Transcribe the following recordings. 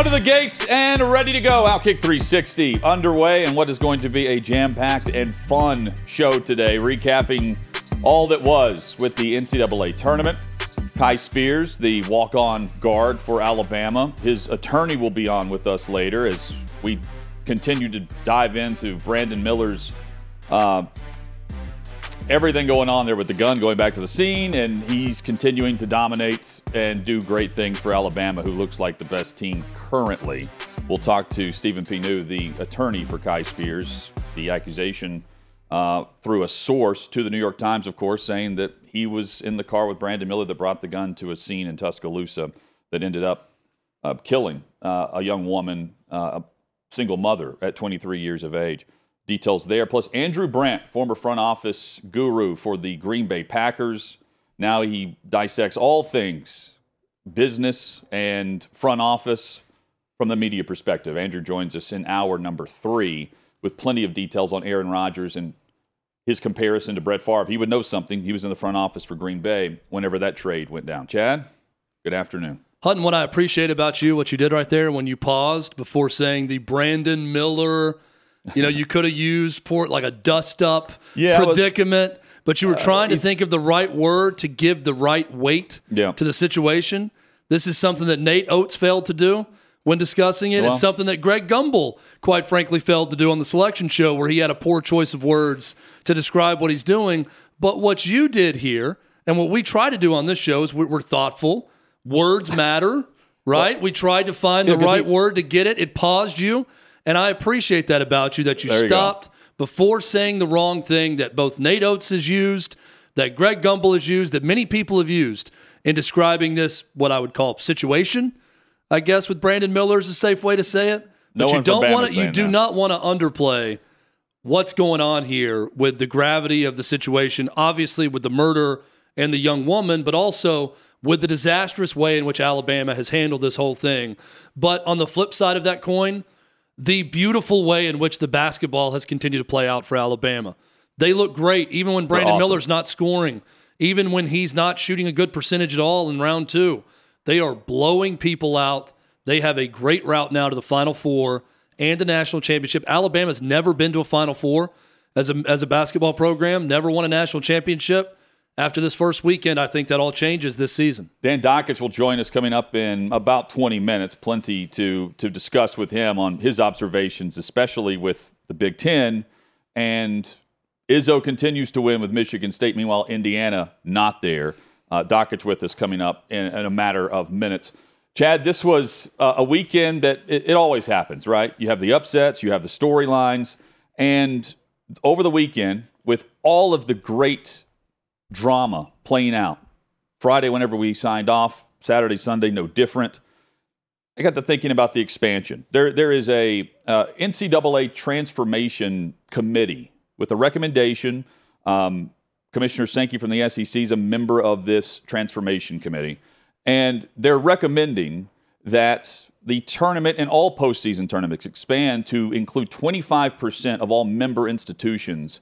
Out of the gates and ready to go. Outkick 360 underway, and what is going to be a jam packed and fun show today, recapping all that was with the NCAA tournament. Kai Spears, the walk on guard for Alabama, his attorney will be on with us later as we continue to dive into Brandon Miller's uh, everything going on there with the gun going back to the scene, and he's continuing to dominate and do great things for Alabama, who looks like the best team currently. We'll talk to Stephen P. New, the attorney for Kai Spears. The accusation uh, through a source to the New York Times, of course, saying that he was in the car with Brandon Miller that brought the gun to a scene in Tuscaloosa that ended up uh, killing uh, a young woman, uh, a single mother at 23 years of age details there. Plus, Andrew Brandt, former front office guru for the Green Bay Packers. Now he dissects all things business and front office from the media perspective. Andrew joins us in hour number three with plenty of details on Aaron Rodgers and his comparison to Brett Favre. He would know something. He was in the front office for Green Bay whenever that trade went down. Chad, good afternoon. Hutton, what I appreciate about you, what you did right there when you paused before saying the Brandon Miller you know, you could have used port like a dust up yeah, predicament, was, but you were uh, trying uh, to think of the right word to give the right weight yeah. to the situation. This is something that Nate Oats failed to do when discussing it. Well, it's something that Greg Gumbel, quite frankly, failed to do on the selection show, where he had a poor choice of words to describe what he's doing. But what you did here, and what we try to do on this show, is we're, thoughtful. Words matter, right? Well, we tried to find yeah, the right he, word to get it. It paused you. And I appreciate that about you that you stopped before saying the wrong thing that both Nate Oats has used, that Greg Gumbel has used, that many people have used in describing this, what I would call situation. I guess with Brandon Miller is a safe way to say it. But no you don't want to. You do that. not want to underplay what's going on here with the gravity of the situation. Obviously, with the murder and the young woman, but also with the disastrous way in which Alabama has handled this whole thing. But on the flip side of that coin, the beautiful way in which the basketball has continued to play out for Alabama. They look great, even when Brandon awesome. Miller's not scoring, even when he's not shooting a good percentage at all in round two. They are blowing people out. They have a great route now to the Final Four and the national championship. Alabama's never been to a Final Four as a, as a basketball program, never won a national championship after this first weekend, I think that all changes this season. Dan Dakich will join us coming up in about 20 minutes. Plenty to to discuss with him on his observations, especially with the Big Ten. And Izzo continues to win with Michigan State. Meanwhile, Indiana not there. Uh, Dakich with us coming up in, in, a matter of minutes. Chad, this was uh, a weekend that it, it always happens, right? You have the upsets, you have the storylines, and over the weekend, with all of the great drama playing out. Friday, whenever we signed off, Saturday, Sunday, no different. I got to thinking about the expansion. There, there is a uh, NCAA transformation committee with a recommendation. Um, Commissioner Sankey from the SEC is a member of this transformation committee, and they're recommending that the tournament and all postseason tournaments expand to include 25% of all member institutions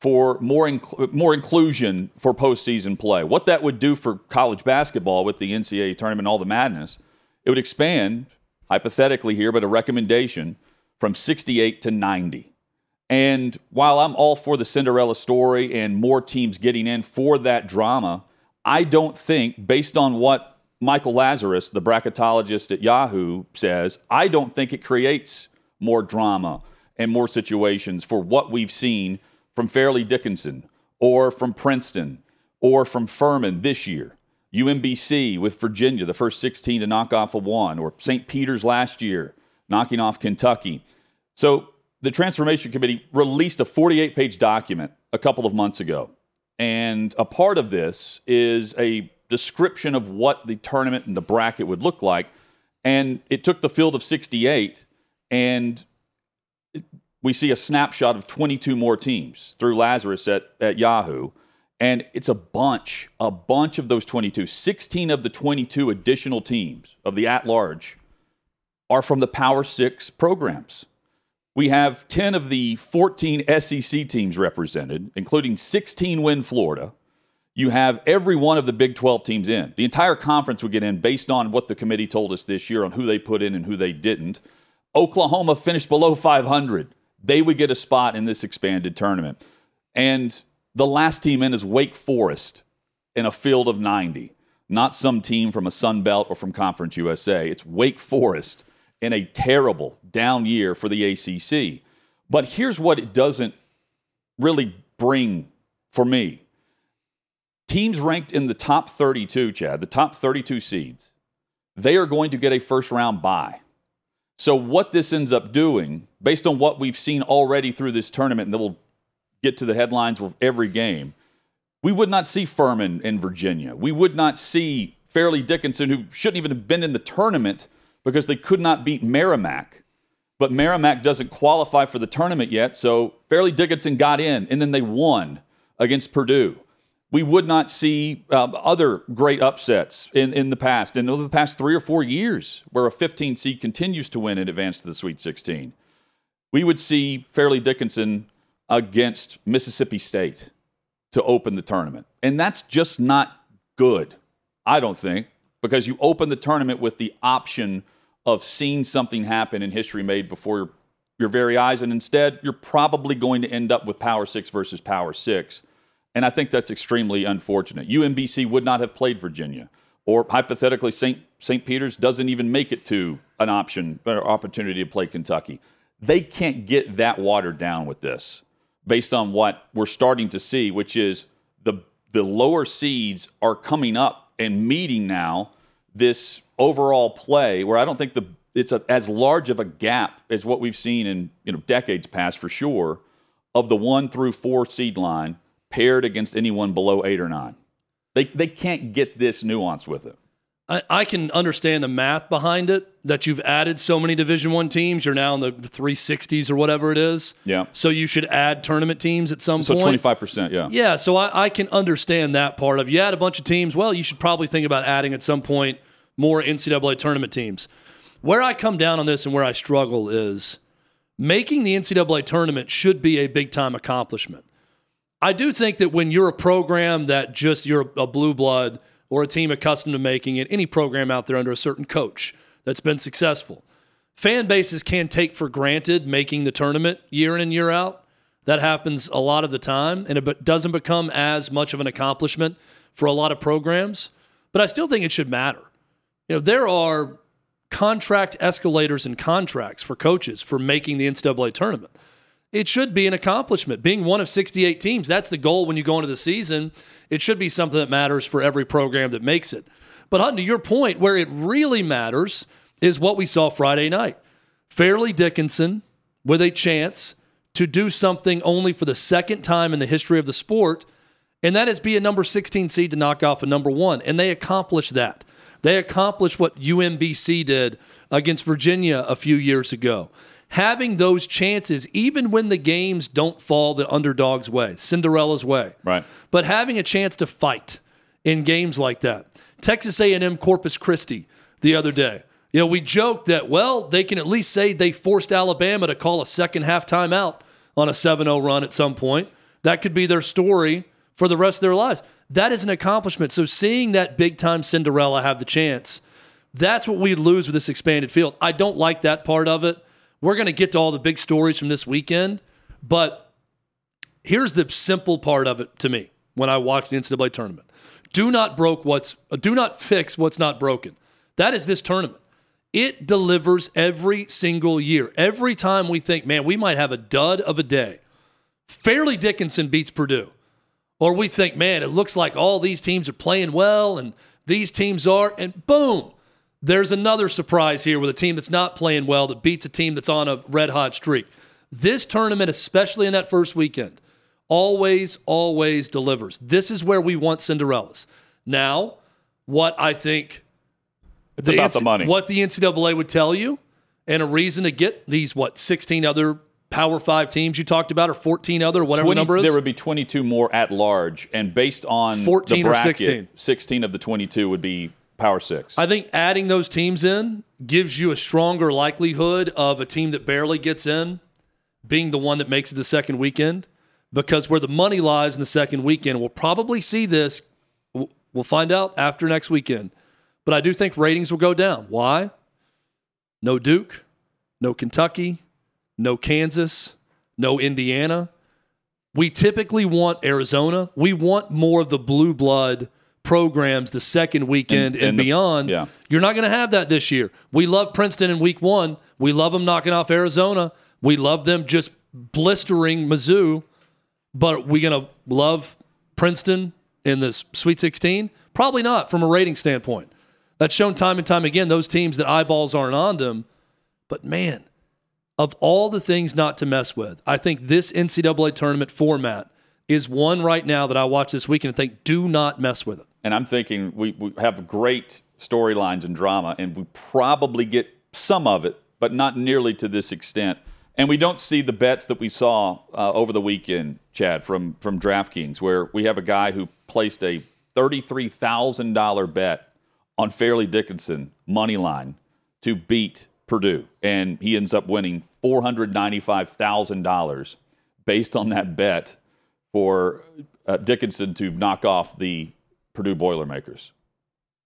for more inc- more inclusion for postseason play. What that would do for college basketball with the NCAA tournament, all the madness, it would expand hypothetically here, but a recommendation from 68 to 90. And while I'm all for the Cinderella story and more teams getting in for that drama, I don't think, based on what Michael Lazarus, the bracketologist at Yahoo, says, I don't think it creates more drama and more situations for what we've seen from Fairleigh Dickinson or from Princeton or from Furman this year. UMBC with Virginia, the first 16 to knock off a one, or St. Peter's last year, knocking off Kentucky. So the Transformation Committee released a 48 page document a couple of months ago. And a part of this is a description of what the tournament and the bracket would look like. And it took the field of 68, and we see a snapshot of 22 more teams through Lazarus at, at Yahoo. And it's a bunch, a bunch of those 22. 16 of the 22 additional teams of the at large are from the Power Six programs. We have 10 of the 14 SEC teams represented, including 16 win Florida. You have every one of the Big 12 teams in. The entire conference would get in based on what the committee told us this year on who they put in and who they didn't. Oklahoma finished below 500. They would get a spot in this expanded tournament. And the last team in is Wake Forest in a field of 90, not some team from a Sun Belt or from Conference USA. It's Wake Forest in a terrible down year for the ACC. But here's what it doesn't really bring for me teams ranked in the top 32, Chad, the top 32 seeds, they are going to get a first round bye. So, what this ends up doing, based on what we've seen already through this tournament, and then we'll get to the headlines with every game, we would not see Furman in Virginia. We would not see Fairleigh Dickinson, who shouldn't even have been in the tournament because they could not beat Merrimack. But Merrimack doesn't qualify for the tournament yet, so Fairleigh Dickinson got in, and then they won against Purdue. We would not see um, other great upsets in, in the past, in over the past three or four years, where a 15 seed continues to win and advance to the Sweet 16. We would see Fairleigh Dickinson against Mississippi State to open the tournament. And that's just not good, I don't think, because you open the tournament with the option – of seeing something happen in history made before your, your very eyes. And instead, you're probably going to end up with Power Six versus Power Six. And I think that's extremely unfortunate. UMBC would not have played Virginia. Or hypothetically, St. St. Peter's doesn't even make it to an option or opportunity to play Kentucky. They can't get that watered down with this based on what we're starting to see, which is the the lower seeds are coming up and meeting now this overall play where I don't think the it's a, as large of a gap as what we've seen in you know decades past for sure of the one through four seed line paired against anyone below eight or nine. They they can't get this nuance with it. I, I can understand the math behind it that you've added so many Division One teams. You're now in the 360s or whatever it is. Yeah. So you should add tournament teams at some so point. So 25 percent. Yeah. Yeah. So I, I can understand that part of. You add a bunch of teams. Well, you should probably think about adding at some point more NCAA tournament teams. Where I come down on this and where I struggle is making the NCAA tournament should be a big time accomplishment. I do think that when you're a program that just you're a blue blood or a team accustomed to making it, any program out there under a certain coach that's been successful, fan bases can take for granted making the tournament year in and year out. That happens a lot of the time, and it doesn't become as much of an accomplishment for a lot of programs. But I still think it should matter. You know, there are contract escalators and contracts for coaches for making the NCAA tournament. It should be an accomplishment. Being one of 68 teams, that's the goal when you go into the season. It should be something that matters for every program that makes it. But Hutton, to your point, where it really matters is what we saw Friday night. Fairleigh Dickinson with a chance to do something only for the second time in the history of the sport, and that is be a number 16 seed to knock off a number one. And they accomplished that. They accomplished what UMBC did against Virginia a few years ago. Having those chances, even when the games don't fall the underdog's way, Cinderella's way, right? But having a chance to fight in games like that. Texas A&M Corpus Christi the other day. You know, we joked that well, they can at least say they forced Alabama to call a second half timeout on a 7-0 run at some point. That could be their story for the rest of their lives that is an accomplishment. So seeing that big time Cinderella have the chance, that's what we lose with this expanded field. I don't like that part of it. We're going to get to all the big stories from this weekend, but here's the simple part of it to me when I watch the NCAA tournament. Do not broke what's do not fix what's not broken. That is this tournament. It delivers every single year. Every time we think, man, we might have a dud of a day. Fairleigh Dickinson beats Purdue. Or we think, man, it looks like all these teams are playing well and these teams are, and boom, there's another surprise here with a team that's not playing well that beats a team that's on a red hot streak. This tournament, especially in that first weekend, always, always delivers. This is where we want Cinderellas. Now, what I think It's about the money. What the NCAA would tell you, and a reason to get these what 16 other Power Five teams you talked about, or 14 other, whatever 20 number is. There would be 22 more at large, and based on 14 the or 16. 16 of the 22 would be Power Six. I think adding those teams in gives you a stronger likelihood of a team that barely gets in being the one that makes it the second weekend. Because where the money lies in the second weekend, we'll probably see this. We'll find out after next weekend. But I do think ratings will go down. Why? No Duke, no Kentucky, no Kansas, no Indiana. We typically want Arizona. We want more of the blue blood programs the second weekend and, And- and the- beyond. yeah. You're not going to have that this year. We love Princeton in week one. We love them knocking off Arizona. We love them just blistering Mizzou. But we going to love Princeton in this Sweet 16? Probably not from a rating standpoint. That's shown time and time again, those teams that eyeballs aren't on them. But man, of all the things not to mess with, I think this NCAA tournament format is one right now that I watch this weekend and think, do not mess with it. And I'm thinking we, we have great storylines and drama, and we probably get some of it, but not nearly to this extent. And we don't see the bets that we saw uh, over the weekend, Chad, from from DraftKings, where we have a guy who placed a thirty-three thousand dollar bet on Fairleigh Dickinson money line to beat Purdue, and he ends up winning four hundred ninety-five thousand dollars based on that bet for uh, Dickinson to knock off the Purdue Boilermakers.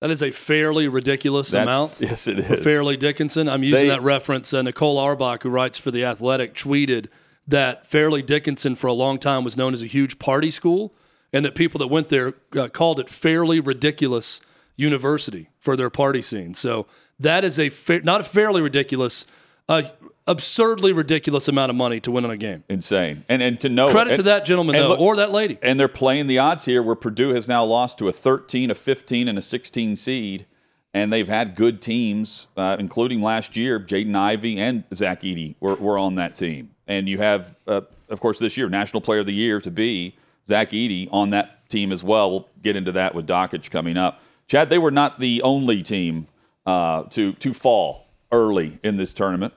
That is a fairly ridiculous That's, amount. Yes, it is. Fairleigh Dickinson. I'm using They- that reference. Uh, Nicole Auerbach, who writes for The Athletic, tweeted that Fairleigh Dickinson for a long time was known as a huge party school and that people that went there uh, called it fairly ridiculous university for their party scene. So that is a fa- not a fairly ridiculous, a absurdly ridiculous amount of money to win on a game. Insane. And and to know Credit to that gentleman, though, look- or that lady. And they're playing the odds here where Purdue has now lost to a 13, a 15, and a 16 seed. And they've had good teams, uh, including last year, Jaden Ivey and Zach Edey were, were on that team. And you have, uh, of course, this year, National Player of the Year to be Zach Edey on that team as well. We'll get into that with Dakich coming up. Chad, they were not the only team uh, to, to fall early in this tournament.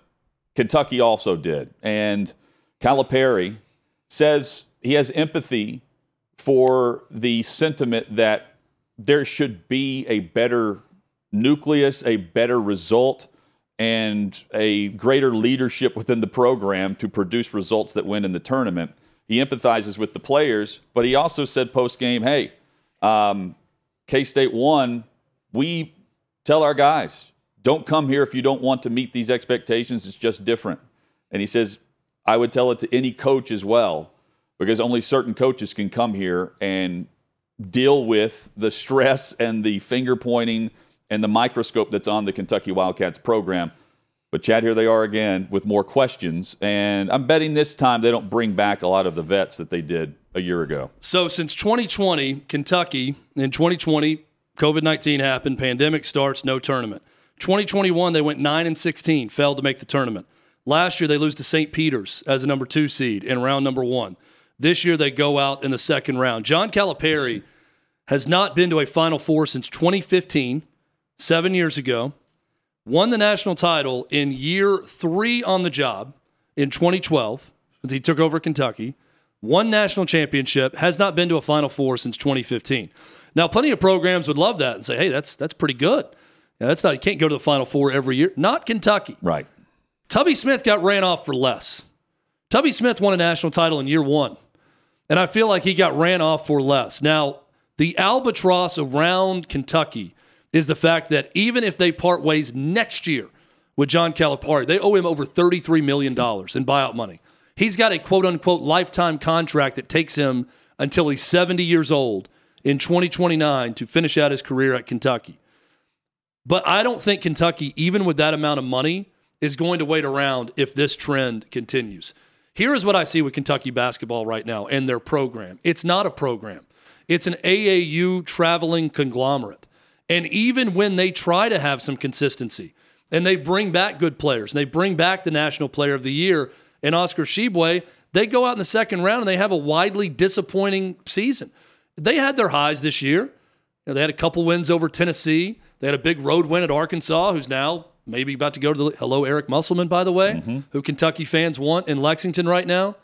Kentucky also did. And Calipari says he has empathy for the sentiment that there should be a better nucleus, a better result, and a greater leadership within the program to produce results that win in the tournament. He empathizes with the players, but he also said post game, hey, um, K State won. We tell our guys, don't come here if you don't want to meet these expectations. It's just different. And he says, I would tell it to any coach as well, because only certain coaches can come here and deal with the stress and the finger pointing and the microscope that's on the Kentucky Wildcats program. But Chad, here they are again with more questions, and I'm betting this time they don't bring back a lot of the vets that they did a year ago. So since 2020, Kentucky in 2020, COVID 19 happened, pandemic starts, no tournament. 2021, they went 9 and 16, failed to make the tournament. Last year, they lose to St. Peter's as a number two seed in round number one. This year, they go out in the second round. John Calipari has not been to a Final Four since 2015, seven years ago. Won the national title in year three on the job in 2012 when he took over Kentucky one national championship, has not been to a Final Four since 2015. Now, plenty of programs would love that and say, "Hey, that's that's pretty good." Yeah, that's not you can't go to the Final Four every year. Not Kentucky. Right. Tubby Smith got ran off for less. Tubby Smith won a national title in year one, and I feel like he got ran off for less. Now, the albatross around Kentucky is the fact that even if they part ways next year with John Calipari, they owe him over $33 million in buyout money. He's got a quote unquote lifetime contract that takes him until he's 70 years old in 2029 to finish out his career at Kentucky. But I don't think Kentucky, even with that amount of money, is going to wait around if this trend continues. Here is what I see with Kentucky basketball right now and their program it's not a program, it's an AAU traveling conglomerate. And even when they try to have some consistency and they bring back good players and they bring back the National Player of the Year and Oscar Tshiebwe, they go out in the second round and they have a widely disappointing season. They had their highs this year. You know, they had a couple wins over Tennessee. They had a big road win at Arkansas, who's now maybe about to go to the hello Eric Musselman, by the way, mm-hmm. who Kentucky fans want in Lexington right now.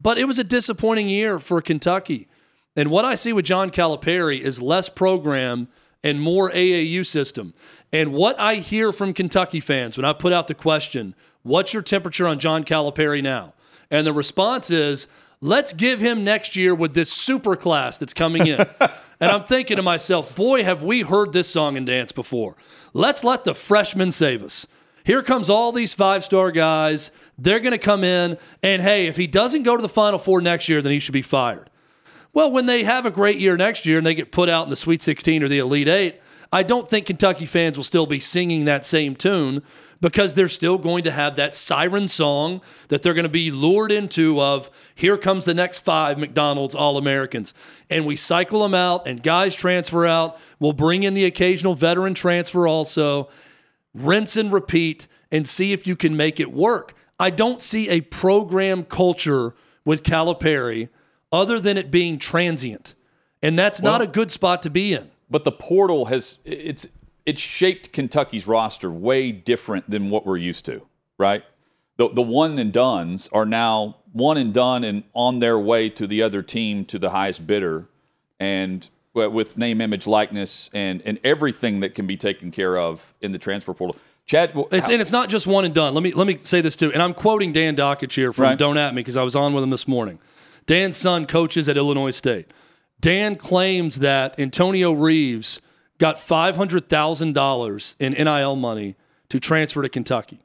But it was a disappointing year for Kentucky. And what I see with John Calipari is less program and more AAU system. And what I hear from Kentucky fans when I put out the question, what's your temperature on John Calipari now? And the response is, let's give him next year with this super class that's coming in. and I'm thinking to myself, boy, have we heard this song and dance before. Let's let the freshmen save us. Here comes all these five star guys. They're going to come in, and hey, if he doesn't go to the Final Four next year, then he should be fired. Well, when they have a great year next year and they get put out in the Sweet 16 or the Elite Eight, I don't think Kentucky fans will still be singing that same tune because they're still going to have that siren song that they're going to be lured into of here comes the next five McDonald's All-Americans. And we cycle them out and guys transfer out. We'll bring in the occasional veteran transfer also. Rinse and repeat and see if you can make it work. I don't see a program culture with Calipari other than it being transient. And that's well, not a good spot to be in. But the portal has it's it's shaped Kentucky's roster way different than what we're used to, right? The the one and dones are now one and done and on their way to the other team to the highest bidder and with name image likeness and and everything that can be taken care of in the transfer portal. Chad, it's, how, and it's not just one and done. Let me let me say this too, and I'm quoting Dan Dakich here from right. Don't At Me because I was on with him this morning. Dan's son coaches at Illinois State. Dan claims that Antonio Reeves got $500,000 in NIL money to transfer to Kentucky.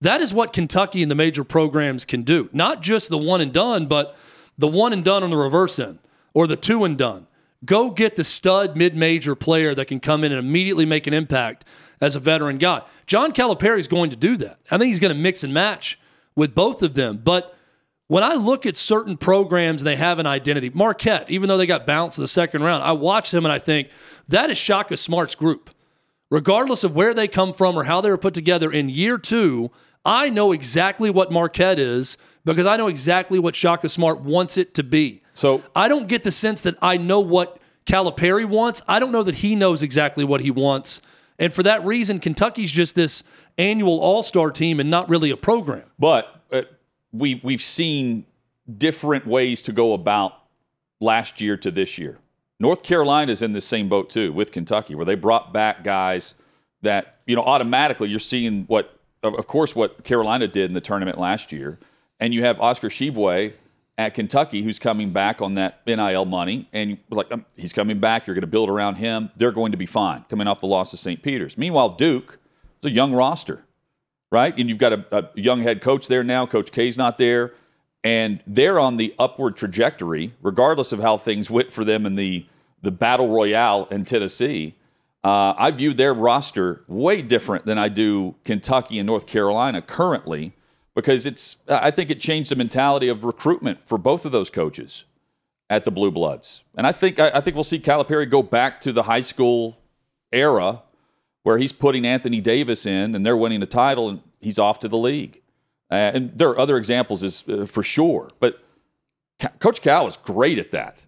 That is what Kentucky and the major programs can do. Not just the one and done, but the one and done on the reverse end or the two and done. Go get the stud mid major player that can come in and immediately make an impact as a veteran guy. John Calipari is going to do that. I think he's going to mix and match with both of them. But when I look at certain programs and they have an identity, Marquette, even though they got bounced in the second round, I watch them and I think that is Shaka Smart's group. Regardless of where they come from or how they were put together in year two, I know exactly what Marquette is because I know exactly what Shaka Smart wants it to be. So I don't get the sense that I know what Calipari wants. I don't know that he knows exactly what he wants. And for that reason, Kentucky's just this annual all star team and not really a program. But we we've seen different ways to go about last year to this year. North Carolina's in the same boat too with Kentucky, where they brought back guys that you know automatically you're seeing what, of course, what Carolina did in the tournament last year, and you have Oscar Tshiebwe at Kentucky who's coming back on that NIL money, and like um, he's coming back. You're going to build around him. They're going to be fine coming off the loss of St. Peter's. Meanwhile, Duke is a young roster right? And you've got a, a young head coach there now. Coach K's not there. And they're on the upward trajectory, regardless of how things went for them in the, the battle royale in Tennessee. Uh, I view their roster way different than I do Kentucky and North Carolina currently because it's I think it changed the mentality of recruitment for both of those coaches at the Blue Bloods. And I think I, I think we'll see Calipari go back to the high school era where he's putting Anthony Davis in and they're winning a title and he's off to the league. Uh, and there are other examples is, uh, for sure, but Coach Cal is great at that.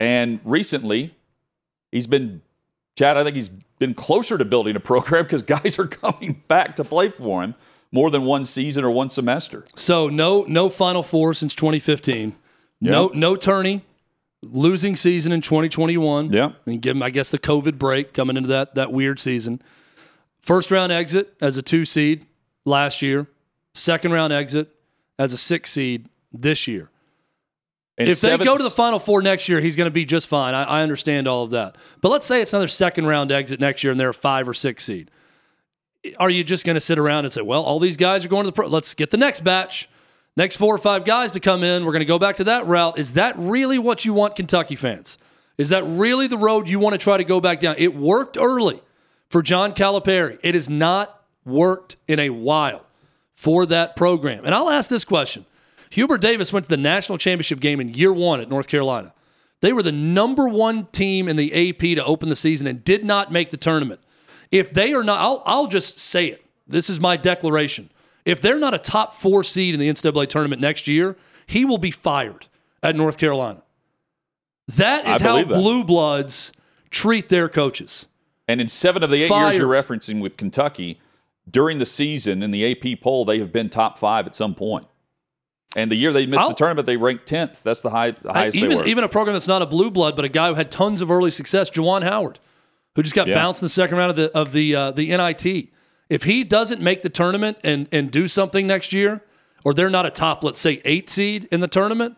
And recently, he's been, Chad, I think he's been closer to building a program because guys are coming back to play for him more than one season or one semester. So no no Final Four since 2015. No no tourney losing season in 2021. Yeah. And give him, I guess, the COVID break coming into that, that weird season. First round exit as a two seed last year. Second round exit as a six seed this year. And if they go to the Final Four next year, he's going to be just fine. I, I, understand all of that. But let's say it's another second round exit next year and they're a five or six seed. Are you just going to sit around and say, well, all these guys are going to the pro? Let's get the next batch next four or five guys to come in. We're going to go back to that route. Is that really what you want, Kentucky fans? Is that really the road you want to try to go back down? It worked early for John Calipari. It has not worked in a while for that program. And I'll ask this question Hubert Davis went to the national championship game in year one at North Carolina. They were the number one team in the AP to open the season and did not make the tournament. If they are not, I'll, I'll just say it. This is my declaration. If they're not a top four seed in the NCAA tournament next year, he will be fired at North Carolina. That is how that. blue bloods treat their coaches. And in seven of the eight Fired. years you're referencing with Kentucky, during the season in the AP poll, they have been top five at some point. And the year they missed I'll- the tournament, they ranked tenth. That's the high, the highest even they were. even a program that's not a blue blood, but a guy who had tons of early success, Juwan Howard, who just got Yeah. bounced in the second round of the of the uh, the NIT. If he doesn't make the tournament and and do something next year, or they're not a top, let's say eight seed in the tournament,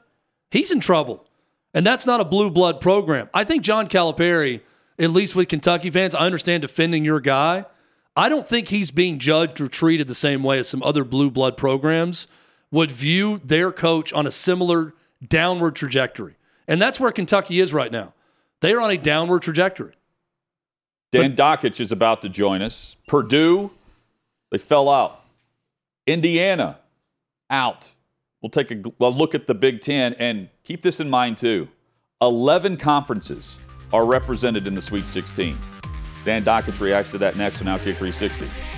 he's in trouble. And that's not a blue blood program. I think John Calipari, at least with Kentucky fans, I understand defending your guy. I don't think he's being judged or treated the same way as some other blue blood programs would view their coach on a similar downward trajectory. And that's where Kentucky is right now. They are on a downward trajectory. Dan Dakich is about to join us. Purdue, they fell out. Indiana, out. We'll take a, a look at the Big Ten and keep this in mind too. 11 conferences are represented in the Sweet 16. Dan Dakich reacts to that next on Outkick 360.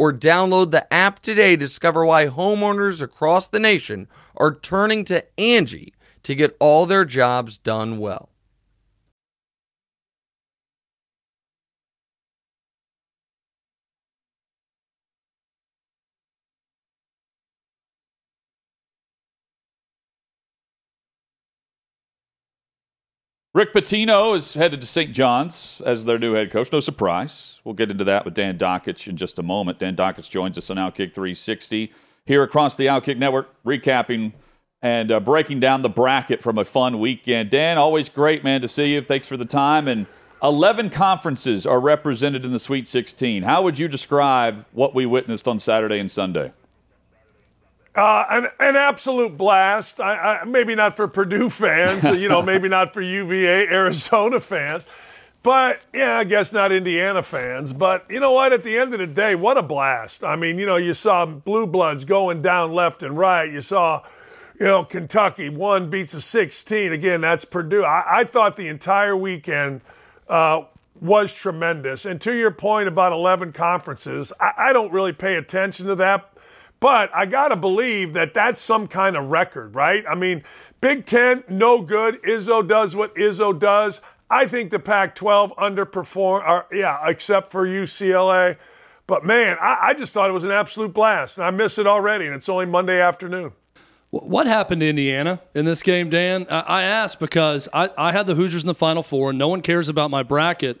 or download the app today to discover why homeowners across the nation are turning to Angie to get all their jobs done well. Rick Pitino is headed to St. John's as their new head coach. No surprise. We'll get into that with Dan Dakich in just a moment. Dan Dakich joins us on Outkick 360 here across the Outkick Network, recapping and uh, breaking down the bracket from a fun weekend. Dan, always great, man, to see you. Thanks for the time. And 11 conferences are represented in the Sweet 16. How would you describe what we witnessed on Saturday and Sunday? Uh, an, an absolute blast. I, I, maybe not for Purdue fans, you know, maybe not for UVA, Arizona fans, but yeah, I guess not Indiana fans. But you know what? At the end of the day, what a blast. I mean, you know, you saw Blue Bloods going down left and right. You saw, you know, Kentucky one beats a 16. Again, that's Purdue. I, I thought the entire weekend uh, was tremendous. And to your point about 11 conferences, I, I don't really pay attention to that. But I got to believe that that's some kind of record, right? I mean, Big Ten, no good. Izzo does what Izzo does. I think the Pac 12 underperformed, or, yeah, except for UCLA. But man, I, I just thought it was an absolute blast. And I miss it already, and it's only Monday afternoon. What happened to Indiana in this game, Dan? I asked because I, I had the Hoosiers in the Final Four, and no one cares about my bracket.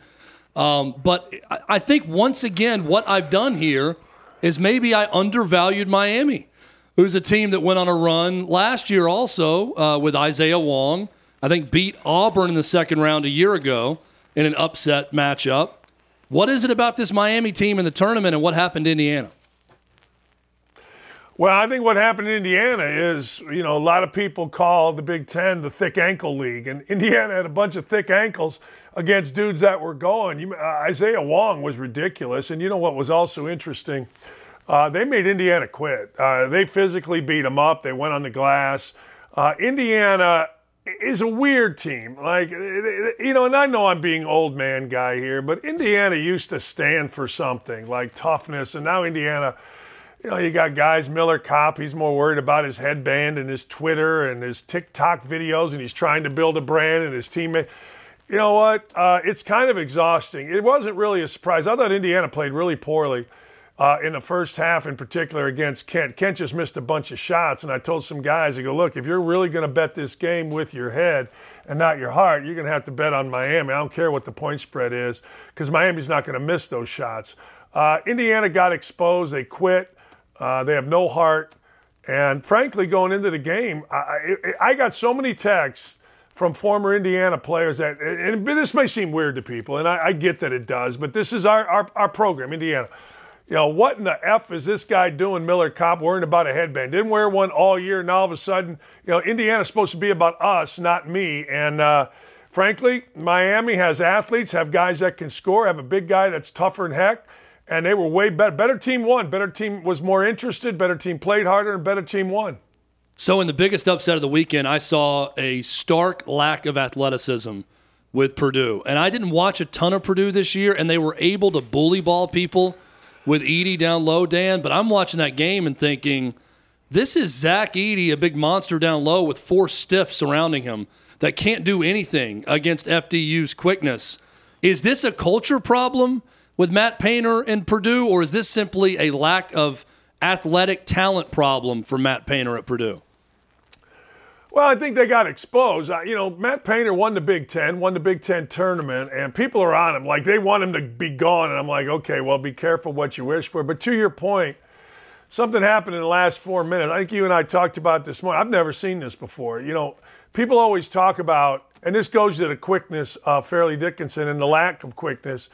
Um, but I think once again, what I've done here is maybe I undervalued Miami, who's a team that went on a run last year also uh, with Isaiah Wong. I think beat Auburn in the second round a year ago in an upset matchup. What is it about this Miami team in the tournament, and what happened to Indiana? Well, I think what happened in Indiana is, you know, a lot of people call the Big Ten the thick ankle league, and Indiana had a bunch of thick ankles against dudes that were going. You, uh, Isaiah Wong was ridiculous, and you know what was also interesting? Uh, they made Indiana quit. Uh, they physically beat them up. They went on the glass. Uh, Indiana is a weird team. Like, you know, and I know I'm being old man guy here, but Indiana used to stand for something like toughness, and now Indiana you know, you got guys, Miller Kopp, he's more worried about his headband and his Twitter and his TikTok videos, and he's trying to build a brand and his teammate. You know what? Uh, it's kind of exhausting. It wasn't really a surprise. I thought Indiana played really poorly uh, in the first half, in particular against Kent. Kent just missed a bunch of shots, and I told some guys, I go, look, if you're really going to bet this game with your head and not your heart, you're going to have to bet on Miami. I don't care what the point spread is, because Miami's not going to miss those shots. Uh, Indiana got exposed. They quit. Uh, they have no heart. And frankly, going into the game, I, I got so many texts from former Indiana players that, and this may seem weird to people, and I, I get that it does, but this is our, our, our program, Indiana you know, what in the F is this guy doing, Miller Kopp, worrying about a headband? Didn't wear one all year, and all of a sudden, you know, Indiana's supposed to be about us, not me. And uh, frankly, Miami has athletes, have guys that can score, have a big guy that's tougher than heck, and they were way better. Better team won. Better team was more interested, better team played harder, and better team won. So, in the biggest upset of the weekend, I saw a stark lack of athleticism with Purdue. And I didn't watch a ton of Purdue this year, and they were able to bully ball people – with Edey down low, Dan. But I'm watching that game and thinking, this is Zach Edey, a big monster down low with four stiffs surrounding him that can't do anything against FDU's quickness. Is this a culture problem with Matt Painter and Purdue, or is this simply a lack of athletic talent problem for Matt Painter at Purdue? Well, I think they got exposed. You know, Matt Painter won the Big Ten, won the Big Ten tournament, and people are on him like they want him to be gone. And I'm like, okay, well, be careful what you wish for. But to your point, something happened in the last four minutes. I think you and I talked about this morning. I've never seen this before. You know, people always talk about, and this goes to the quickness of Fairleigh Dickinson and the lack of quickness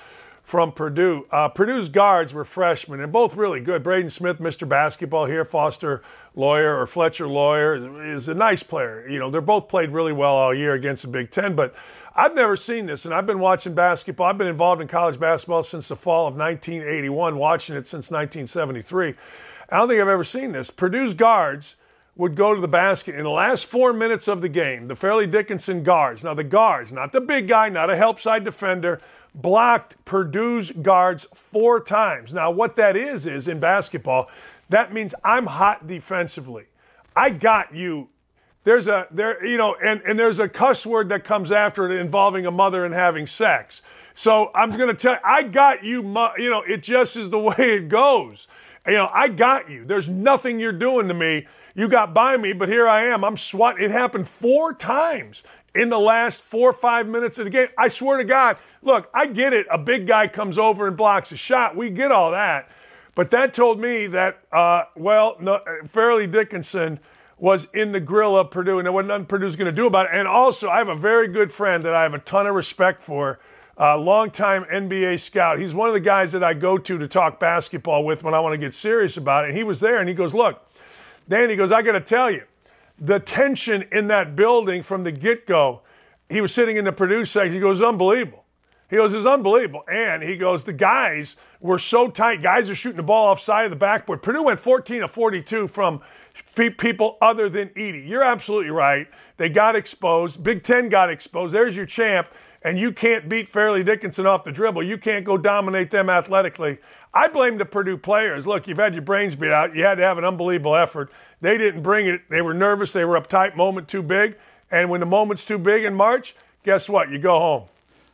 from Purdue. Uh, Purdue's guards were freshmen and both really good. Braden Smith, Mr. Basketball here, Foster Loyer or Fletcher Loyer is a nice player. You know, they're both played really well all year against the Big Ten, but I've never seen this, and I've been watching basketball. I've been involved in college basketball since the fall of 1981, watching it since 1973. I don't think I've ever seen this. Purdue's guards would go to the basket in the last four minutes of the game. The Fairleigh Dickinson guards. Now, the guards, not the big guy, not a help side defender, blocked Purdue's guards four times. Now, what that is, is in basketball, that means I'm hot defensively. I got you. There's a there, you know, and, and there's a cuss word that comes after it involving a mother and having sex. So I'm going to tell I got you, you know, it just is the way it goes. You know, I got you. There's nothing you're doing to me. You got by me, but here I am. I'm swatting. It happened four times in the last four or five minutes of the game. I swear to God, look, I get it. A big guy comes over and blocks a shot. We get all that. But that told me that, uh, well, no, Fairleigh Dickinson was in the grill of Purdue, and there wasn't nothing Purdue's going to do about it. And also, I have a very good friend that I have a ton of respect for, a longtime NBA scout. He's one of the guys that I go to to talk basketball with when I want to get serious about it. And he was there, and he goes, "Look, Dan," he goes, "I got to tell you." The tension in that building from the get go. He was sitting in the Purdue section. He goes, unbelievable. He goes, it's unbelievable. And he goes, the guys were so tight. Guys are shooting the ball off side of the backboard. Purdue went 14 of 42 from people other than Edey. You're absolutely right. They got exposed. Big Ten got exposed. There's your champ. And you can't beat Fairleigh Dickinson off the dribble. You can't go dominate them athletically. I blame the Purdue players. Look, you've had your brains beat out. You had to have an unbelievable effort. They didn't bring it. They were nervous. They were uptight. Moment too big. And when the moment's too big in March, guess what? You go home.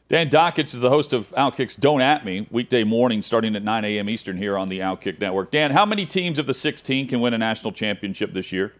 Dan Dakich is the host of Outkick's Don't At Me, weekday morning starting at 9 a.m. Eastern here on the Outkick Network. Dan, how many teams of the 16 can win a national championship this year?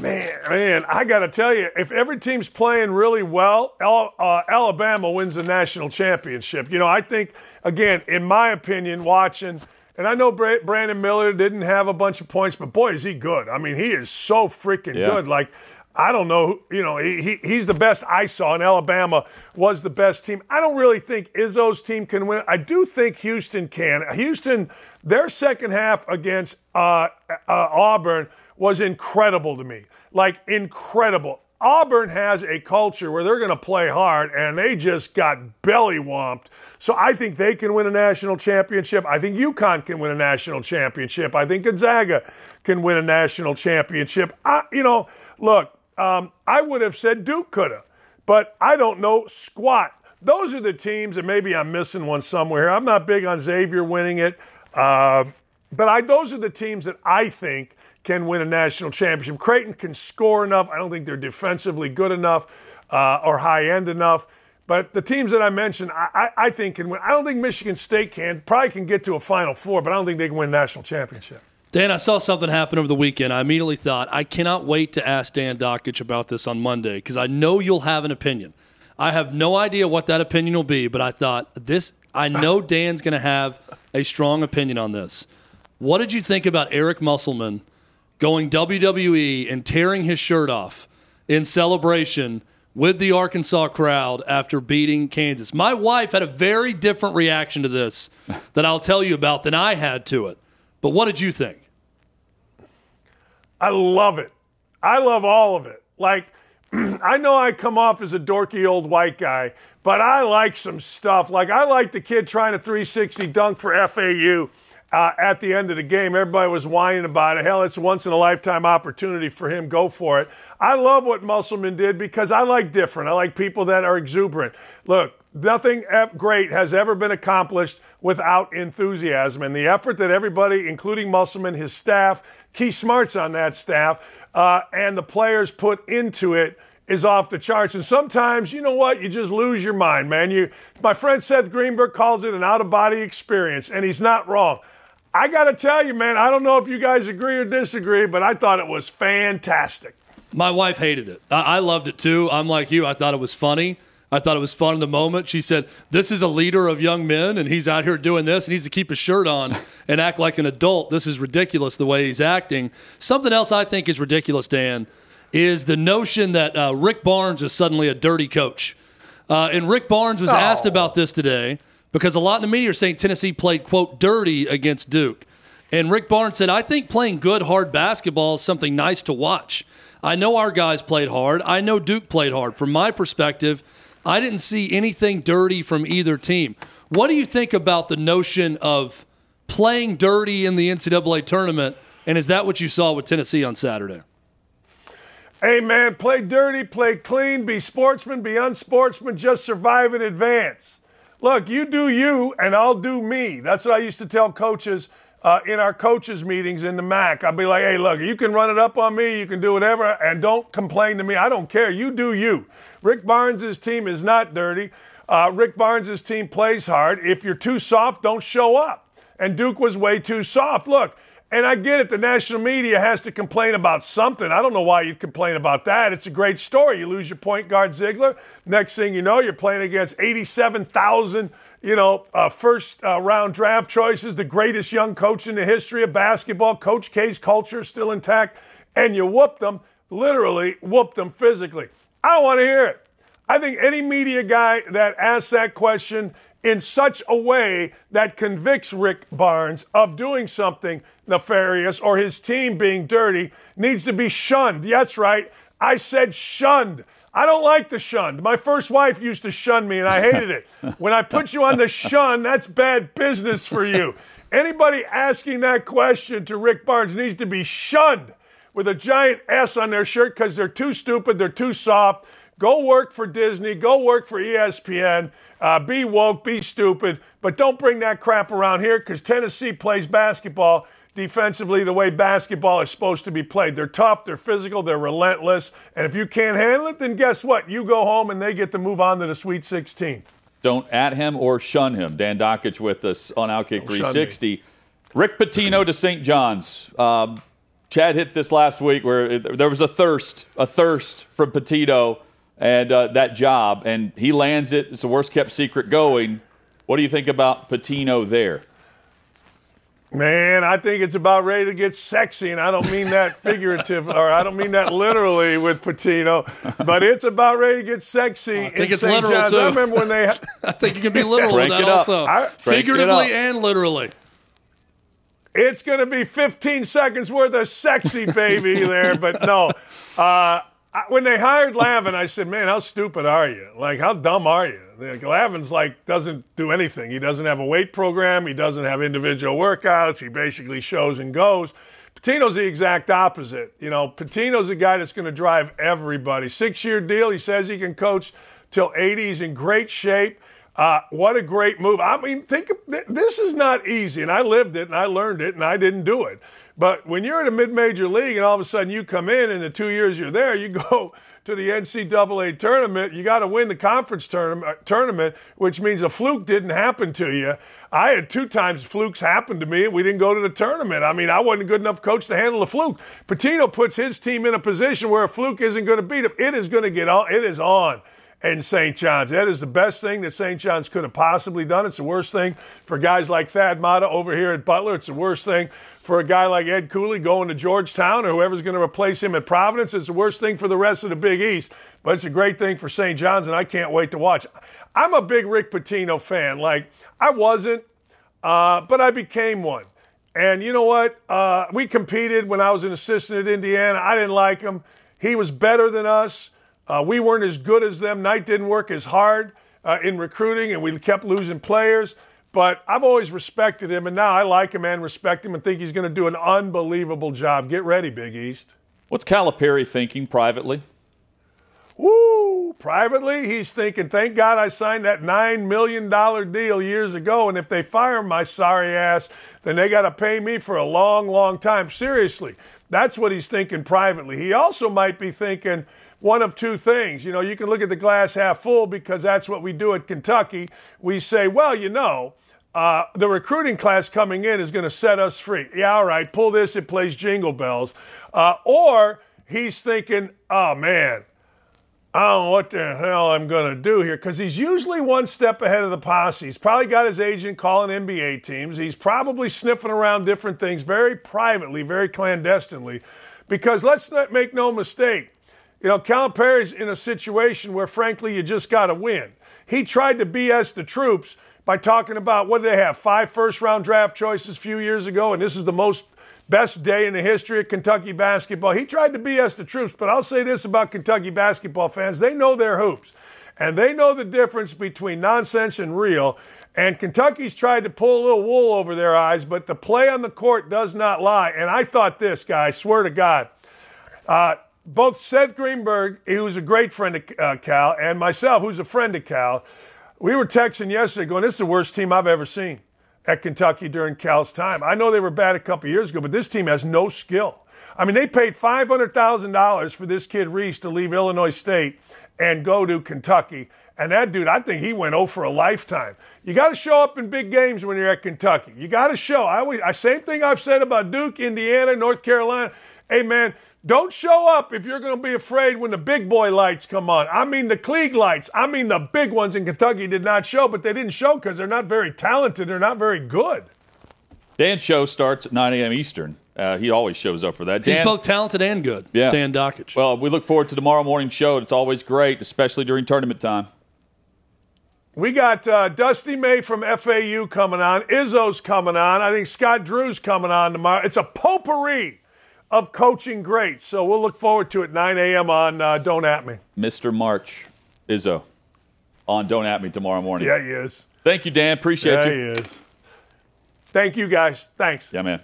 Man, man, I got to tell you, if every team's playing really well, uh, Alabama wins the national championship. You know, I think, again, in my opinion, watching – and I know Brandon Miller didn't have a bunch of points, but boy, is he good. I mean, he is so freaking yeah. good. Like, I don't know, you know, he, he, he's the best I saw, and Alabama was the best team. I don't really think Izzo's team can win. I do think Houston can. Houston, their second half against uh, uh, Auburn was incredible to me. Like, incredible. Auburn has a culture where they're going to play hard, and they just got belly whomped. So I think they can win a national championship. I think UConn can win a national championship. I think Gonzaga can win a national championship. I, you know, look, um, I would have said Duke could have, but I don't know squat. Those are the teams, and maybe I'm missing one somewhere. I'm not big on Xavier winning it. Uh, but I those are the teams that I think can win a national championship. Creighton can score enough. I don't think they're defensively good enough uh, or high end enough. But the teams that I mentioned, I, I, I, think can win. I don't think Michigan State can. Probably can get to a Final Four, but I don't think they can win a national championship. Dan, I saw something happen over the weekend. I immediately thought, I cannot wait to ask Dan Dakich about this on Monday because I know you'll have an opinion. I have no idea what that opinion will be, but I thought this. I know Dan's going to have a strong opinion on this. What did you think about Eric Musselman going WWE and tearing his shirt off in celebration with the Arkansas crowd after beating Kansas? My wife had a very different reaction to this that I'll tell you about than I had to it. But what did you think? I love it. I love all of it. Like, I know I come off as a dorky old white guy, but I like some stuff. Like, I like the kid trying a 360 dunk for FAU uh, at the end of the game. Everybody was whining about it. Hell, it's a once in a lifetime opportunity for him. Go for it. I love what Musselman did because I like different. I like people that are exuberant. Look, nothing great has ever been accomplished without enthusiasm. And the effort that everybody, including Musselman, his staff, Keith Smart's on that staff, uh, and the players put into it is off the charts. And sometimes, you know what? You just lose your mind, man. You, my friend Seth Greenberg calls it an out of body experience, and he's not wrong. I got to tell you, man, I don't know if you guys agree or disagree, but I thought it was fantastic. My wife hated it. I, I loved it too. I'm like you. I thought it was funny. I thought it was fun in the moment. She said, This is a leader of young men, and he's out here doing this, and he needs to keep his shirt on and act like an adult. This is ridiculous the way he's acting. Something else I think is ridiculous, Dan, is the notion that uh, Rick Barnes is suddenly a dirty coach. Uh, and Rick Barnes was oh. asked about this today because a lot in the media are saying Tennessee played, quote, dirty against Duke. And Rick Barnes said, I think playing good, hard basketball is something nice to watch. I know our guys played hard. I know Duke played hard. From my perspective, I didn't see anything dirty from either team. What do you think about the notion of playing dirty in the NCAA tournament? And is that what you saw with Tennessee on Saturday? Hey, man, play dirty, play clean, be sportsman, be unsportsman, just survive in advance. Look, you do you, and I'll do me. That's what I used to tell coaches uh, in our coaches meetings in the MAC. I'd be like, hey, look, you can run it up on me, you can do whatever, and don't complain to me. I don't care. You do you. Rick Barnes' team is not dirty. Uh, Rick Barnes' team plays hard. If you're too soft, don't show up. And Duke was way too soft. Look, and I get it, the national media has to complain about something. I don't know why you'd complain about that. It's a great story. You lose your point guard, Zeigler. Next thing you know, you're playing against 87,000 you know, uh, first uh, round draft choices, the greatest young coach in the history of basketball. Coach K's culture still intact, and you whooped them, literally whooped them physically. I don't want to hear it. I think any media guy that asks that question in such a way that convicts Rick Barnes of doing something nefarious or his team being dirty needs to be shunned. That's right. I said shunned. I don't like the shunned. My first wife used to shun me and I hated it. when I put you on the shun, that's bad business for you. Anybody asking that question to Rick Barnes needs to be shunned with a giant S on their shirt because they're too stupid, they're too soft. Go work for Disney, go work for ESPN, uh, be woke, be stupid, but don't bring that crap around here because Tennessee plays basketball defensively the way basketball is supposed to be played. They're tough, they're physical, they're relentless. And if you can't handle it, then guess what? You go home and they get to move on to the Sweet 16. Don't at him or shun him. Dan Dakich with us on Outkick 360. Rick Pitino to St. John's. Um, Chad hit this last week where it, there was a thirst, a thirst from Pitino and uh, that job, and he lands it. It's the worst kept secret going. What do you think about Pitino there? Man, I think it's about ready to get sexy, and I don't mean that figurative, or I don't mean that literally with Pitino, but it's about ready to get sexy. I think it's St. literal John's. too. I remember when they. I think you can be literal with that also, I, figuratively and literally. It's going to be 15 seconds worth of sexy, baby, there, but no. Uh, when they hired Lavin, I said, "Man, how stupid are you? Like, how dumb are you?" Lavin's like doesn't do anything. He doesn't have a weight program. He doesn't have individual workouts. He basically shows and goes. Pitino's the exact opposite. You know, Pitino's a guy that's going to drive everybody. Six-year deal. He says he can coach till 80. He's in great shape. Uh, what a great move. I mean, think this is not easy, and I lived it and I learned it and I didn't do it. But when you're in a mid-major league and all of a sudden you come in and the two years you're there, you go to the NCAA tournament, you got to win the conference tournament, uh, tournament, which means a fluke didn't happen to you. I had two times flukes happen to me, and we didn't go to the tournament. I mean, I wasn't a good enough coach to handle a fluke. Pitino puts his team in a position where a fluke isn't going to beat him. It is going to get on. It is on and St. John's. That is the best thing that St. John's could have possibly done. It's the worst thing for guys like Thad Matta over here at Butler. It's the worst thing for a guy like Ed Cooley going to Georgetown or whoever's going to replace him at Providence. It's the worst thing for the rest of the Big East, but it's a great thing for St. John's, and I can't wait to watch. I'm a big Rick Pitino fan. Like, I wasn't, uh, but I became one. And you know what? Uh, we competed when I was an assistant at Indiana. I didn't like him. He was better than us. Uh, we weren't as good as them. Knight didn't work as hard uh, in recruiting, and we kept losing players. But I've always respected him, and now I like him and respect him and think he's going to do an unbelievable job. Get ready, Big East. What's Calipari thinking privately? Woo! Privately, he's thinking, thank God I signed that $9 million deal years ago, and if they fire my sorry ass, then they got to pay me for a long, long time. Seriously, that's what he's thinking privately. He also might be thinking, one of two things. You know, you can look at the glass half full because that's what we do at Kentucky. We say, well, you know, uh, the recruiting class coming in is going to set us free. Yeah, all right, pull this, it plays jingle bells. Uh, or he's thinking, oh man, I don't know what the hell I'm going to do here because he's usually one step ahead of the posse. He's probably got his agent calling NBA teams. He's probably sniffing around different things very privately, very clandestinely. Because let's not make no mistake, you know, Calipari's in a situation where, frankly, you just got to win. He tried to BS the troops by talking about what did they have? Five first round draft choices a few years ago, and this is the most best day in the history of Kentucky basketball. He tried to BS the troops, but I'll say this about Kentucky basketball fans they know their hoops, and they know the difference between nonsense and real. And Kentucky's tried to pull a little wool over their eyes, but the play on the court does not lie. And I thought this, guy, I swear to God. Uh, both Seth Greenberg, who's a great friend of uh, Cal, and myself, who's a friend of Cal, we were texting yesterday going, this is the worst team I've ever seen at Kentucky during Cal's time. I know they were bad a couple years ago, but this team has no skill. I mean, they paid $500,000 for this kid Reese to leave Illinois State and go to Kentucky. And that dude, I think he went 0 for a lifetime. You got to show up in big games when you're at Kentucky. You got to show. I always, same thing I've said about Duke, Indiana, North Carolina. Hey, man, don't show up if you're going to be afraid when the big boy lights come on. I mean the Klieg lights. I mean the big ones in Kentucky did not show, but they didn't show because they're not very talented. They're not very good. Dan's show starts at 9 a.m. Eastern. Uh, he always shows up for that. Dan, He's both talented and good. Yeah. Dan Dakich. Well, we look forward to tomorrow morning show. It's always great, especially during tournament time. We got uh, Dusty May from FAU coming on. Izzo's coming on. I think Scott Drew's coming on tomorrow. It's a potpourri of coaching greats. So we'll look forward to it 9 a.m. on uh, Don't At Me. Mr. March, Izzo, on Don't At Me tomorrow morning. Yeah, he is. Thank you, Dan. Appreciate yeah, you. Yeah, he is. Thank you, guys. Thanks. Yeah, man.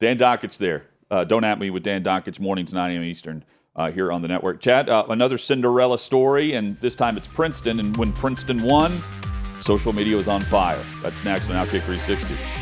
Dan Dakich there. Uh, Don't At Me with Dan Dakich, mornings 9 a.m. Eastern. Uh, here on the network. Chad, uh, another Cinderella story, and this time it's Princeton. And when Princeton won, social media was on fire. That's next on Outkick 360.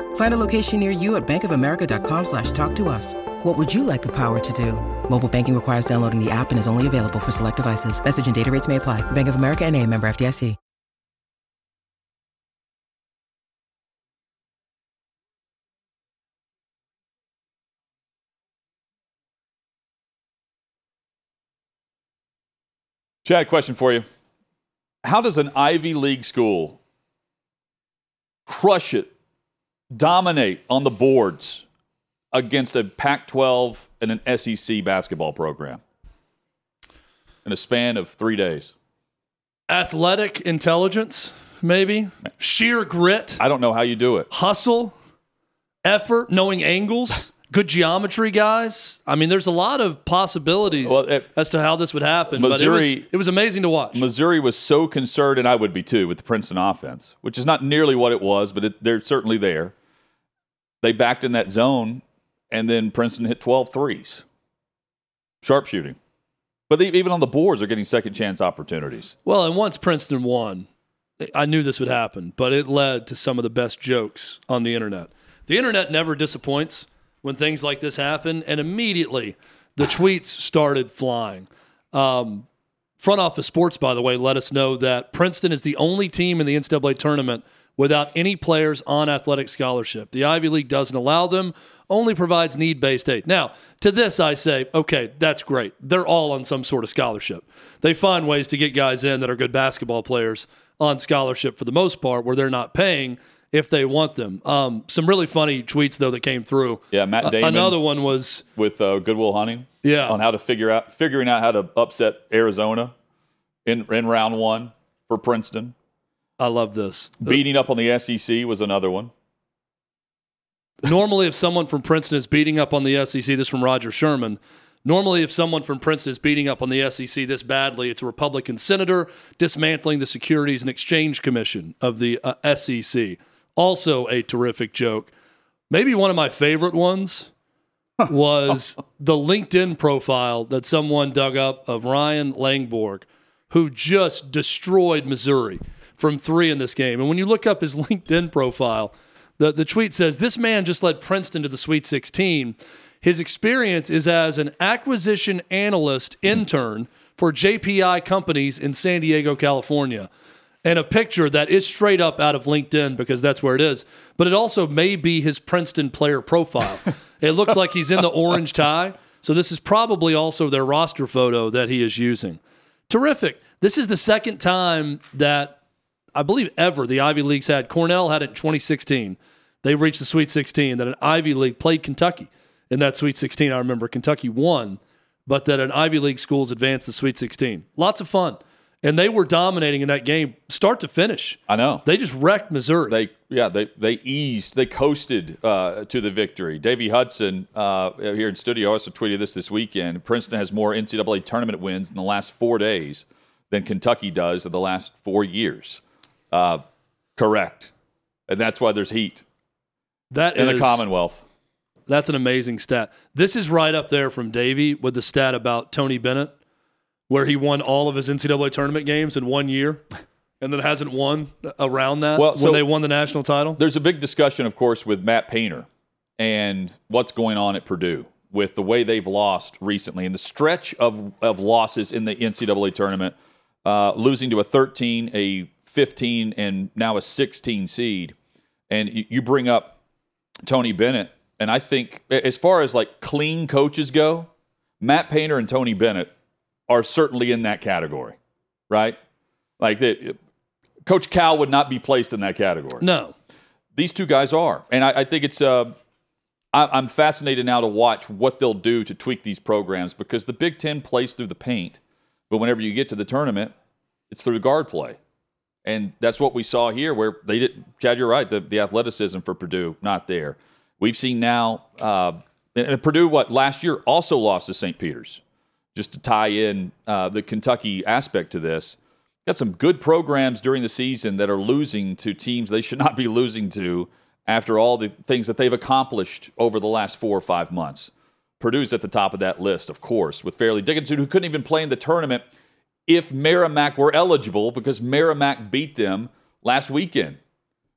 Find a location near you at bankofamerica.com slash talk to us. What would you like the power to do? Mobile banking requires downloading the app and is only available for select devices. Message and data rates may apply. Bank of America and a member FDIC. Chad, question for you. How does an Ivy League school crush it, dominate on the boards against a Pac 12 and an SEC basketball program in a span of three days? Athletic intelligence, maybe. Sheer grit, I don't know how you do it. hustle, effort, knowing angles, good geometry, guys. I mean, there's a lot of possibilities Well, it- as to how this would happen. but it was, Missouri- it was amazing to watch. Missouri was so concerned, and I would be too, with the Princeton offense, which is not nearly what it was, but it, they're certainly there. They backed in that zone, and then Princeton hit 12 threes. Sharpshooting. But they, even on the boards, they're getting second chance opportunities. Well, and once Princeton won, I knew this would happen, but it led to some of the best jokes on the internet. The internet never disappoints when things like this happen, and immediately the tweets started flying. Um, Front Office Sports, by the way, let us know that Princeton is the only team in the NCAA tournament without any players on athletic scholarship. The Ivy League doesn't allow them, only provides need based aid. Now, to this, I say, okay, that's great. They're all on some sort of scholarship. They find ways to get guys in that are good basketball players on scholarship for the most part, where they're not paying if they want them. Um, some really funny tweets, though, that came through. Yeah, Matt Damon. another one was, with uh, Goodwill Hunting. Yeah. On how to figure out figuring out how to upset Arizona in in round one for Princeton. I love this. Beating up on the SEC was another one. normally if someone from Princeton is beating up on the SEC, this from Roger Sherman. Normally, if someone from Princeton is beating up on the SEC this badly, it's a Republican senator dismantling the Securities and Exchange Commission of the uh, SEC. Also, a terrific joke. Maybe one of my favorite ones was the LinkedIn profile that someone dug up of Ryan Langborg, who just destroyed Missouri from three in this game. And when you look up his LinkedIn profile, the, the tweet says this man just led Princeton to the Sweet 16. His experience is as an acquisition analyst intern for JPI companies in San Diego, California. And a picture that is straight up out of LinkedIn because that's where it is. But it also may be his Princeton player profile. it looks like he's in the orange tie. So this is probably also their roster photo that he is using. Terrific. This is the second time that I believe ever the Ivy League's had. Cornell had it in 2016. They reached the Sweet 16. That an Ivy League played Kentucky in that Sweet 16. I remember Kentucky won, but that an Ivy League schools advanced the Sweet 16. Lots of fun, and they were dominating in that game, start to finish. I know. They just wrecked Missouri. They yeah they they eased they coasted uh, to the victory. Davey Hudson uh, here in studio also tweeted this this weekend. Princeton has more NCAA tournament wins in the last four days than Kentucky does in the last four years. Uh, correct, and that's why there's heat that in the Commonwealth. That's an amazing stat. This is right up there from Davey with the stat about Tony Bennett, where he won all of his NCAA tournament games in one year, and then hasn't won around that Well, when so- they won the national title. There's a big discussion, of course, with Matt Painter and what's going on at Purdue with the way they've lost recently and the stretch of, of losses in the NCAA tournament, uh, losing to a 13, a 15, and now a 16 seed. And you, bring up Tony Bennett, and I think as far as like clean coaches go, Matt Painter and Tony Bennett are certainly in that category, right? Like that, Coach Cal would not be placed in that category no, these two guys are, and I, I think it's. Uh, I, I'm fascinated now to watch what they'll do to tweak these programs because the Big Ten plays through the paint, but whenever you get to the tournament, it's through the guard play, and that's what we saw here. Where they did, Chad, you're right. The the athleticism for Purdue not there. We've seen now, uh, and and Purdue what last year also lost to St. Peter's, just to tie in uh, the Kentucky aspect to this got some good programs during the season that are losing to teams they should not be losing to after all the things that they've accomplished over the last four or five months. Purdue's at the top of that list, of course, with Fairleigh Dickinson, who couldn't even play in the tournament if Merrimack were eligible because Merrimack beat them last weekend.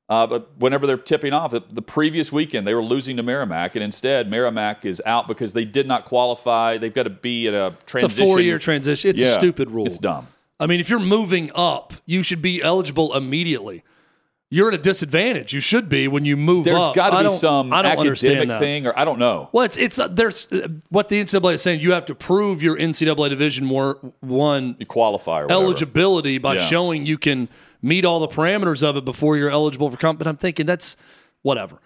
Uh, but whenever they're tipping off, the, the previous weekend they were losing to Merrimack, and instead Merrimack is out because they did not qualify. They've got to be at a transition. it's a four-year transition. It's a stupid rule. It's dumb. I mean, if you're moving up, you should be eligible immediately. You're at a disadvantage. You should be when you move There's up. There's got to be some I don't academic thing, or I don't know. Well, it's it's uh, there's uh, what the NCAA is saying. You have to prove your NCAA Division One You qualify eligibility by Yeah. showing you can meet all the parameters of it before you're eligible for comp. But I'm thinking that's whatever.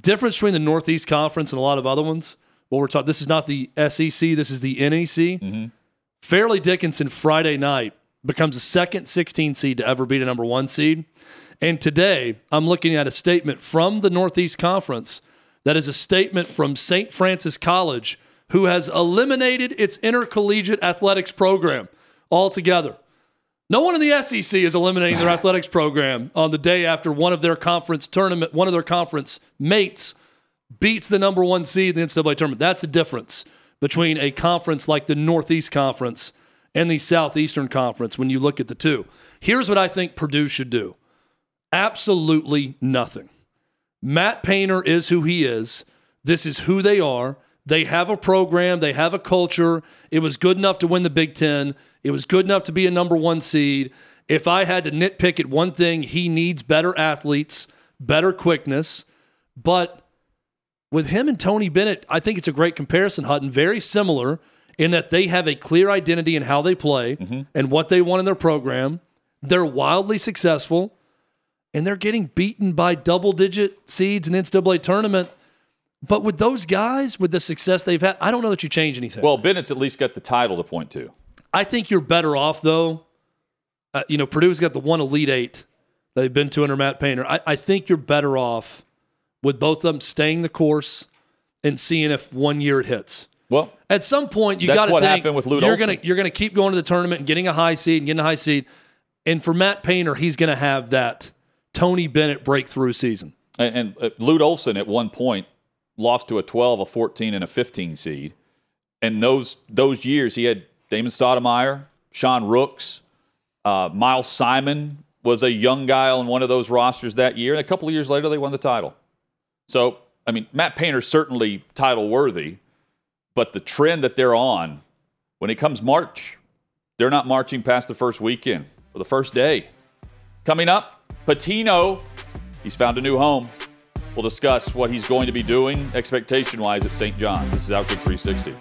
Difference between the Northeast Conference and a lot of other ones. What we're talking. This is not the SEC. This is the NEC. Mm-hmm. Fairleigh Dickinson Friday night becomes the second 16 seed to ever beat a number one seed. And today, I'm looking at a statement from the Northeast Conference that is a statement from St. Francis College, who has eliminated its intercollegiate athletics program altogether. No one in the SEC is eliminating their athletics program on the day after one of their conference tournament, one of their conference mates beats the number one seed in the NCAA tournament. That's the difference between a conference like the Northeast Conference and the Southeastern Conference when you look at the two. Here's what I think Purdue should do absolutely nothing. Matt Painter is who he is. This is who they are. They have a program, they have a culture. It was good enough to win the Big Ten, it was good enough to be a number one seed. If I had to nitpick at one thing, he needs better athletes, better quickness. But with him and Tony Bennett, I think it's a great comparison, Hutton. Very similar in that they have a clear identity in how they play mm-hmm. and what they want in their program. They're wildly successful and they're getting beaten by double digit seeds in the NCAA tournament. But with those guys, with the success they've had, I don't know that you change anything. Well, Bennett's at least got the title to point to. I think you're better off, though. Uh, you know, Purdue's got the one Elite Eight they've been to under Matt Painter. I, I think you're better off with both of them staying the course and seeing if one year it hits. Well, at some point you got to think happened with Lute you're gonna you're gonna keep going to the tournament and getting a high seed and getting a high seed. And for Matt Painter, he's gonna have that Tony Bennett breakthrough season. And, and uh, Lute Olson at one point lost to a 12, a 14, and a 15 seed. And those those years, he had Damon Stoudemire, Sean Rooks, uh, Miles Simon was a young guy on one of those rosters that year. And a couple of years later, they won the title. So, I mean, Matt Painter's certainly title worthy, but the trend that they're on, when it comes March, they're not marching past the first weekend or the first day. Coming up, Pitino. He's found a new home. We'll discuss what he's going to be doing expectation wise at St. John's. This is Outkick 360.